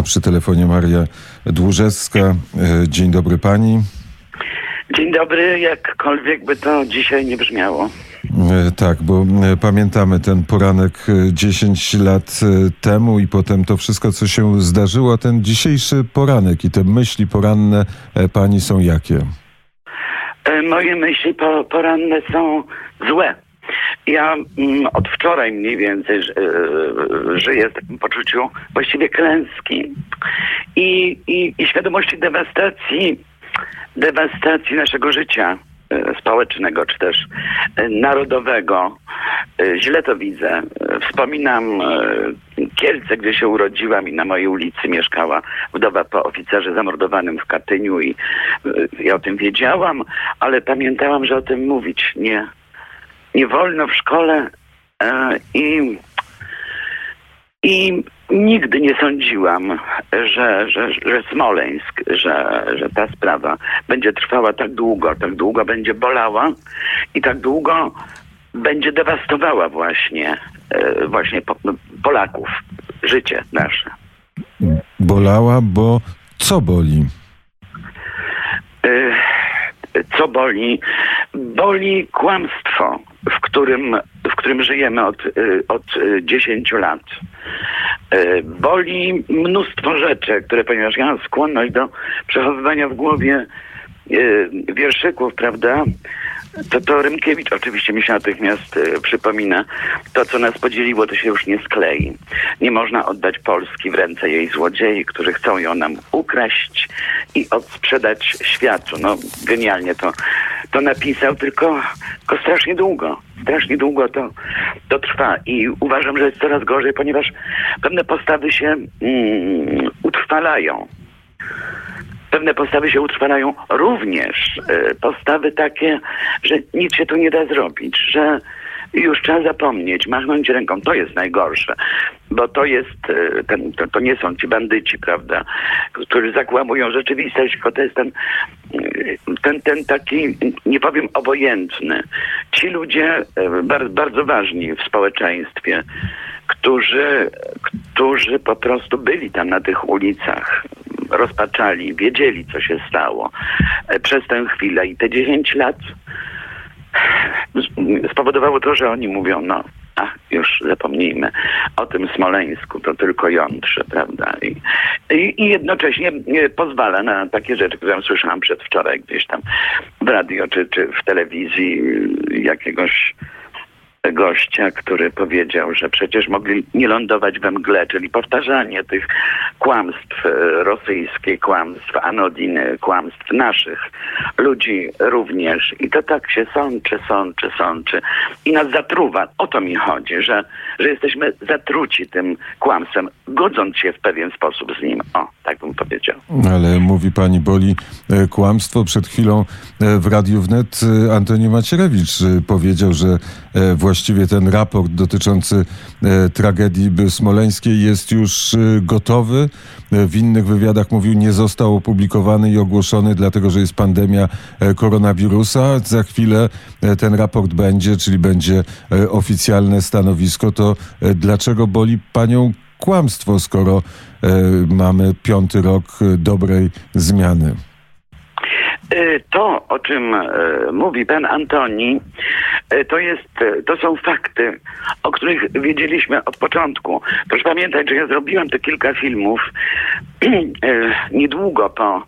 A przy telefonie Maria Dłużewska. E, dzień dobry pani. Dzień dobry, jakkolwiek by to dzisiaj nie brzmiało. E, tak, bo e, pamiętamy ten poranek 10 lat temu i potem to wszystko, co się zdarzyło. Ten dzisiejszy poranek i te myśli poranne pani są jakie? Moje myśli poranne są złe. Ja mm, od wczoraj mniej więcej e, żyję w takim poczuciu właściwie klęski i, i, i świadomości dewastacji, dewastacji naszego życia e, społecznego czy też e, narodowego. Źle to widzę. Wspominam Kielce, gdzie się urodziłam i na mojej ulicy mieszkała wdowa po oficerze zamordowanym w Katyniu i ja o tym wiedziałam, ale pamiętałam, że o tym mówić nie, nie wolno w szkole e, i, i nigdy nie sądziłam, że, że, że Smoleńsk, że, że ta sprawa będzie trwała tak długo, tak długo będzie bolała i tak długo będzie dewastowała właśnie, e, właśnie Polaków, życie nasze. Bolała, bo co boli? E, co boli? Boli kłamstwo którym, w którym żyjemy od, y, od 10 y, lat. Y, boli mnóstwo rzeczy, które, ponieważ ja mam skłonność do przechowywania w głowie wierszyków, prawda? To, to Rymkiewicz oczywiście mi się natychmiast przypomina. To, co nas podzieliło, to się już nie sklei. Nie można oddać Polski w ręce jej złodziei, którzy chcą ją nam ukraść i odsprzedać światu. No, genialnie to, to napisał, tylko, tylko strasznie długo. Strasznie długo to, to trwa i uważam, że jest coraz gorzej, ponieważ pewne postawy się mm, utrwalają pewne postawy się utrwalają, również e, postawy takie, że nic się tu nie da zrobić, że już trzeba zapomnieć, machnąć ręką. To jest najgorsze, bo to jest, e, ten, to, to, nie są ci bandyci, prawda, którzy zakłamują rzeczywistość, tylko to jest ten, ten, ten taki, nie powiem obojętny. Ci ludzie bardzo, bardzo ważni w społeczeństwie, którzy, którzy po prostu byli tam na tych ulicach, rozpaczali, wiedzieli, co się stało e, przez tę chwilę. I te 10 lat spowodowało to, że oni mówią, no, już zapomnijmy o tym Smoleńsku, to tylko jątrze, prawda? I, i, i jednocześnie e, pozwala na takie rzeczy, które słyszałam przedwczoraj gdzieś tam w radio czy, czy w telewizji jakiegoś gościa, który powiedział, że przecież mogli nie lądować we mgle, czyli powtarzanie tych kłamstw e, rosyjskich, kłamstw Anodiny, kłamstw naszych ludzi również. I to tak się sączy, sączy, sączy i nas zatruwa. O to mi chodzi, że, że jesteśmy zatruci tym kłamstwem, godząc się w pewien sposób z nim. O, tak bym powiedział. Ale mówi pani Boli e, kłamstwo. Przed chwilą e, w Radiu Wnet Antoni Macierewicz powiedział, że właściwie ten raport dotyczący tragedii smoleńskiej jest już gotowy w innych wywiadach mówił, nie został opublikowany i ogłoszony, dlatego że jest pandemia e, koronawirusa. Za chwilę e, ten raport będzie, czyli będzie e, oficjalne stanowisko. To dlaczego boli panią kłamstwo, skoro mamy piąty rok dobrej zmiany? Y, to, o czym y, mówi pan Antoni, y, to, jest, to są fakty, o których wiedzieliśmy od początku. Proszę pamiętać, że ja zrobiłam te kilka filmów niedługo po,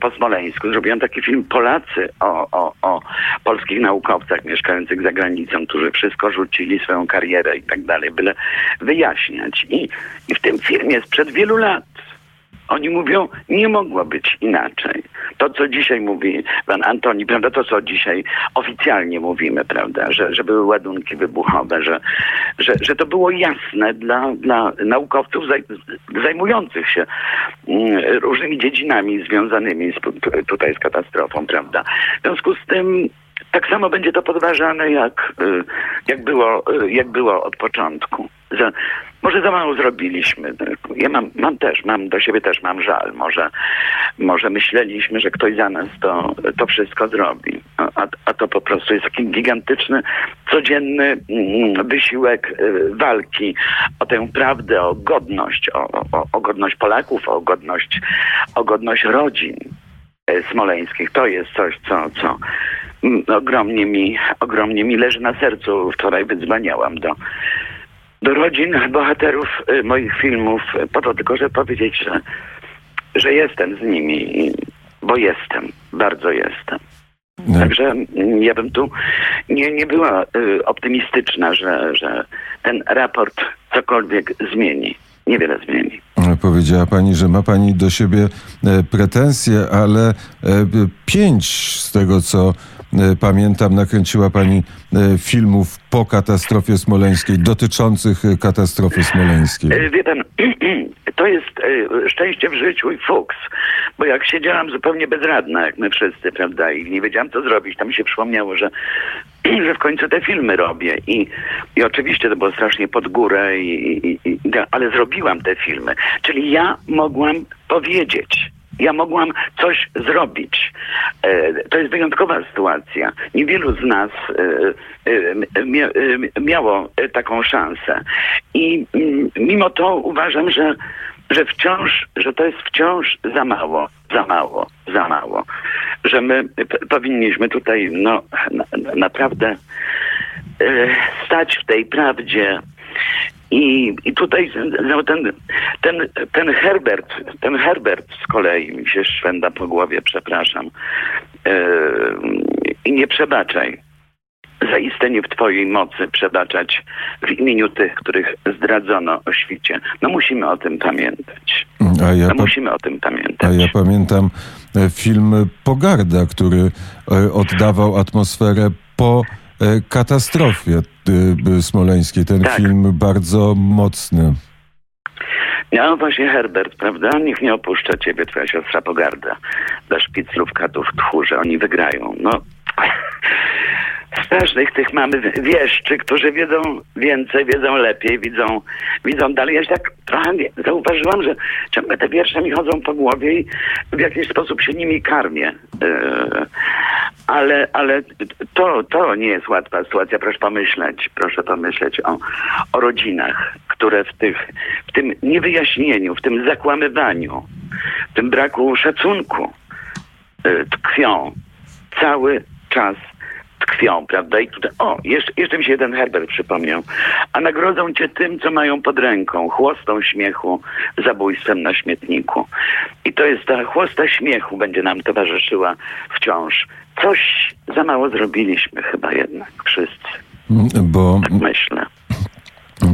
po Smoleńsku. Zrobiłam taki film Polacy o, o, o polskich naukowcach mieszkających za granicą, którzy wszystko rzucili, swoją karierę i tak dalej, byle wyjaśniać. I, I w tym filmie sprzed wielu lat oni mówią, nie mogło być inaczej. To, co dzisiaj mówi pan Antoni, prawda, to, co dzisiaj oficjalnie mówimy, prawda, że, że były ładunki wybuchowe, że, że, że to było jasne dla, dla naukowców zaj, zajmujących się mm, różnymi dziedzinami związanymi z, tutaj z katastrofą, prawda. W związku z tym tak samo będzie to podważane, jak, y, jak, było, y, jak było od początku. za, może za mało zrobiliśmy. Ja mam, mam też, mam do siebie też mam żal. Może, może myśleliśmy, że ktoś za nas to, to wszystko zrobi. A, a to po prostu jest taki gigantyczny, codzienny mm, wysiłek y, walki o tę prawdę, o godność, o, o, o godność Polaków, o godność, o godność rodzin smoleńskich. To jest coś, co, co ogromnie mi, ogromnie mi leży na sercu. Wczoraj wydzwaniałam do do rodzin bohaterów y, moich filmów, y, po to tylko, żeby powiedzieć, że, że jestem z nimi, bo jestem, bardzo jestem. No. Także mm, ja bym tu nie, nie była y, optymistyczna, że, że ten raport cokolwiek zmieni. Niewiele zmieni. Powiedziała pani, że ma pani do siebie e, pretensje, ale e, pięć z tego, co pamiętam, nakręciła pani e, filmów po katastrofie smoleńskiej, dotyczących e, katastrofy smoleńskiej. Wie pan, to jest szczęście w życiu i fuks, bo jak siedziałam zupełnie bezradna, jak my wszyscy, prawda, i nie wiedziałam co zrobić, to mi się przypomniało, że, że w końcu te filmy robię i, i oczywiście to było strasznie pod górę, i, i, i, ale zrobiłam te filmy. Czyli ja mogłam powiedzieć, ja mogłam coś zrobić. E, to jest wyjątkowa sytuacja. Niewielu z nas e, e, miało taką szansę. I mm, mimo to uważam, że, że wciąż, że to jest wciąż za mało, za mało, za mało. Że my powinniśmy tutaj no, naprawdę stać w tej prawdzie i, I tutaj no, ten, ten, ten Herbert, ten Herbert z kolei mi się szwenda po głowie, przepraszam. Yy, I nie przebaczaj. Zaiste nie w Twojej mocy przebaczać w imieniu tych, których zdradzono o świcie. No musimy o tym pamiętać. Ja no, musimy o tym pamiętać. A ja pamiętam e, film Pogarda, który e, oddawał atmosferę po E, katastrofie e, smoleńskiej. Ten tak. film bardzo mocny. Ja właśnie Herbert, prawda? Niech nie opuszcza ciebie twoja siostra Pogarda. Dla szpiclów, katów, tchórze. Oni wygrają. No, strasznych tych mamy wieszczy, którzy wiedzą więcej, wiedzą lepiej, widzą, widzą dalej. Ja się tak trochę zauważyłam, że ciągle te wiersze mi chodzą po głowie i w jakiś sposób się nimi karmię. Ale, ale to, to nie jest łatwa sytuacja. Proszę pomyśleć, proszę pomyśleć o, o rodzinach, które w, tych, w tym niewyjaśnieniu, w tym zakłamywaniu, w tym braku szacunku yy, tkwią cały czas tkwią, prawda? I tutaj, o, jeszcze, jeszcze mi się jeden Herbert przypomniał. A nagrodzą cię tym, co mają pod ręką, chłostą śmiechu, zabójstwem na śmietniku. I to jest ta chłosta śmiechu będzie nam towarzyszyła wciąż. Coś za mało zrobiliśmy chyba jednak wszyscy. Bo tak myślę.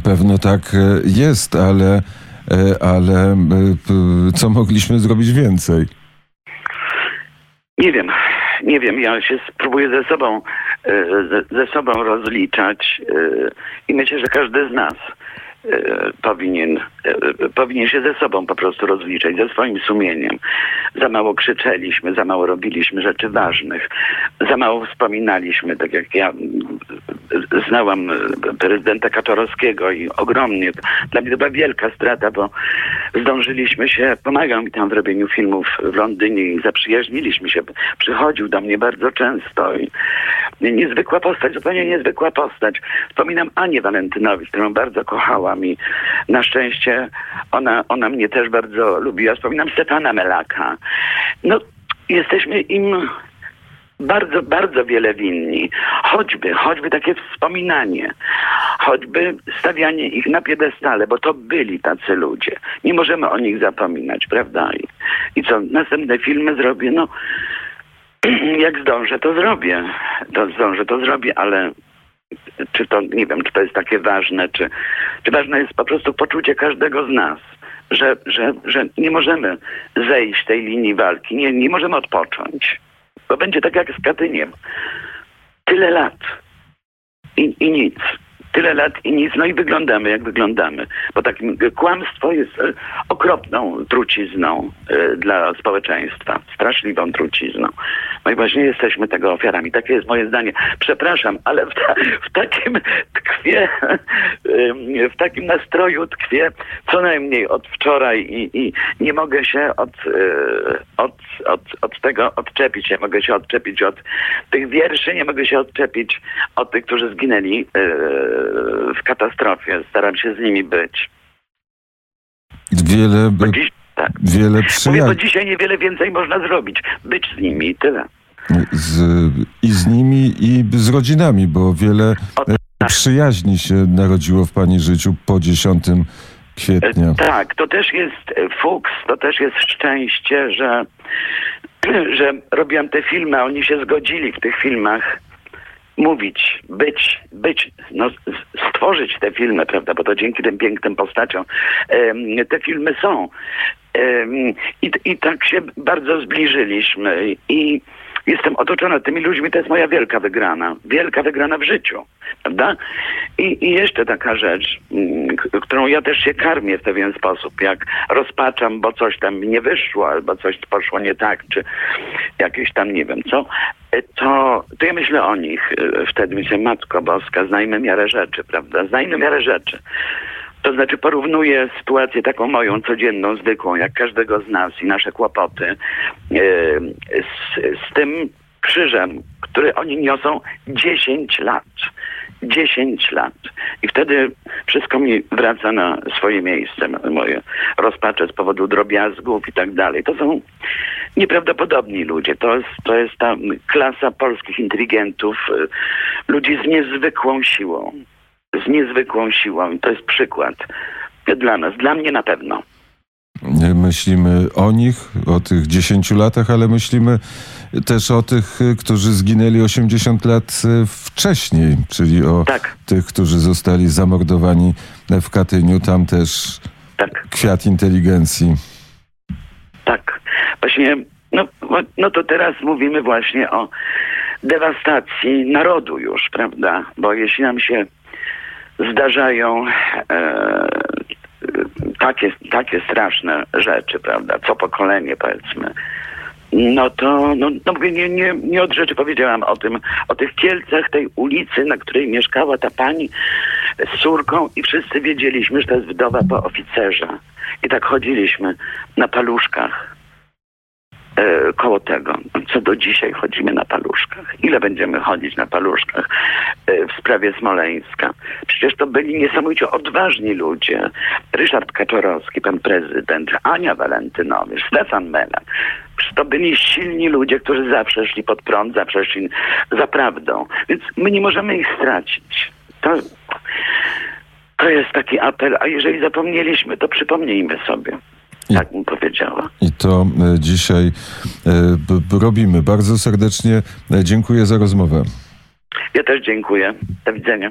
Pewno tak e, jest, ale, e, ale e, co mogliśmy zrobić więcej? Nie wiem nie wiem, ja się spróbuję ze sobą, ze, ze sobą rozliczać e, i myślę, że każdy z nas E, powinien, e, powinien się ze sobą po prostu rozliczać, ze swoim sumieniem. Za mało krzyczeliśmy, za mało robiliśmy rzeczy ważnych, za mało wspominaliśmy, tak jak ja znałam prezydenta Kaczorowskiego i ogromnie, dla mnie to była wielka strata, bo zdążyliśmy się, pomagał mi tam w robieniu filmów w Londynie i zaprzyjaźniliśmy się. Przychodził do mnie bardzo często i niezwykła postać, zupełnie niezwykła postać. Wspominam Anię Walentynowicz, którą bardzo kochałam i na szczęście ona, ona mnie też bardzo lubiła. Wspominam Stefana Melaka. No, jesteśmy im bardzo, bardzo wiele winni. Choćby, choćby takie wspominanie, choćby stawianie ich na piedestale, bo to byli tacy ludzie. Nie możemy o nich zapominać, prawda? I, i co, następne filmy zrobię? No, jak zdążę, to zrobię. To zdążę, to zrobię, ale czy to, nie wiem, czy to jest takie ważne, czy, czy ważne jest po prostu poczucie każdego z nas, że, że, że nie możemy zejść tej linii walki, nie, nie możemy odpocząć. Bo będzie tak jak z Katyniem. Tyle lat i, i nic. Tyle lat i nic, no i wyglądamy jak wyglądamy. Bo tak kłamstwo jest e, okropną trucizną e, dla społeczeństwa, straszliwą trucizną. No i właśnie jesteśmy tego ofiarami. Takie jest moje zdanie. Przepraszam, ale w, ta, w takim tkwie, ym, w takim nastroju tkwie co najmniej od wczoraj i, i nie mogę się od, od, od, od tego odczepić. Nie mogę się odczepić od tych wierszy, nie mogę się odczepić od tych, którzy zginęli w katastrofie. Staram się z nimi być. Wiele, Bo dziś, tak. wiele Mówię, bo przyjaciół dzisiaj niewiele więcej można zrobić. Być z nimi i tyle. z, i z nimi, i z rodzinami, bo wiele e, przyjaźni się narodziło w pani życiu po 10 kwietnia. E, Tak, to też jest e, fuks, to też jest szczęście, że, że robiłam te filmy, a oni się zgodzili w tych filmach mówić, być, być, no, stworzyć te filmy, prawda, bo to dzięki tym pięknym postaciom te filmy są. I, I tak się bardzo zbliżyliśmy i jestem otoczona tymi ludźmi, to jest moja wielka wygrana, wielka wygrana w życiu, prawda? I, i jeszcze taka rzecz, mm, którą ja też się karmię w pewien sposób, jak rozpaczam, bo coś tam nie wyszło, albo coś poszło nie tak, czy jakieś tam nie wiem co, e, to, to ja myślę o nich. e, Wtedy myślę, Matko Boska, znajmy miarę rzeczy, prawda? Znajmy miarę rzeczy. To znaczy porównuję sytuację taką moją codzienną, zwykłą, jak każdego z nas i nasze kłopoty e, z, z tym krzyżem, który oni niosą 10 lat. 10 lat. I wtedy wszystko mi wraca na swoje miejsce. Moje rozpacze z powodu drobiazgów i tak dalej. To są nieprawdopodobni ludzie. To jest, to jest ta klasa polskich inteligentów, y, ludzi z niezwykłą siłą. Z niezwykłą siłą. I to jest przykład dla nas, dla mnie na pewno. Myślimy o nich, o tych 10 latach, ale myślimy też o tych, y, którzy zginęli 80 lat y, wcześniej, czyli o Tak, tych, którzy zostali zamordowani w Katyniu. Tam też tak. kwiat inteligencji. Tak. Właśnie, no, no to teraz mówimy właśnie o dewastacji narodu już, prawda? Bo jeśli nam się zdarzają e, takie, takie straszne rzeczy, prawda? Co pokolenie powiedzmy. No to, no, no mówię, nie, nie, nie od rzeczy powiedziałam o tym, o tych Kielcach, tej ulicy, na której mieszkała ta pani z córką i wszyscy wiedzieliśmy, że to jest wdowa po oficerze. I tak chodziliśmy na paluszkach koło tego. Co do dzisiaj chodzimy na paluszkach. Ile będziemy chodzić na paluszkach e, w sprawie Smoleńska? Przecież to byli niesamowicie odważni ludzie. Ryszard Kaczorowski, pan prezydent, Ania Walentynowicz, Stefan. Przecież to byli silni ludzie, którzy zawsze szli pod prąd, zawsze szli za prawdą. Więc my nie możemy ich stracić. To, to jest taki apel, a jeżeli zapomnieliśmy, to przypomnijmy sobie. I- Tak bym powiedziała. I to e, dzisiaj e, robimy. Bardzo serdecznie e, dziękuję za rozmowę. Ja też dziękuję. Do widzenia.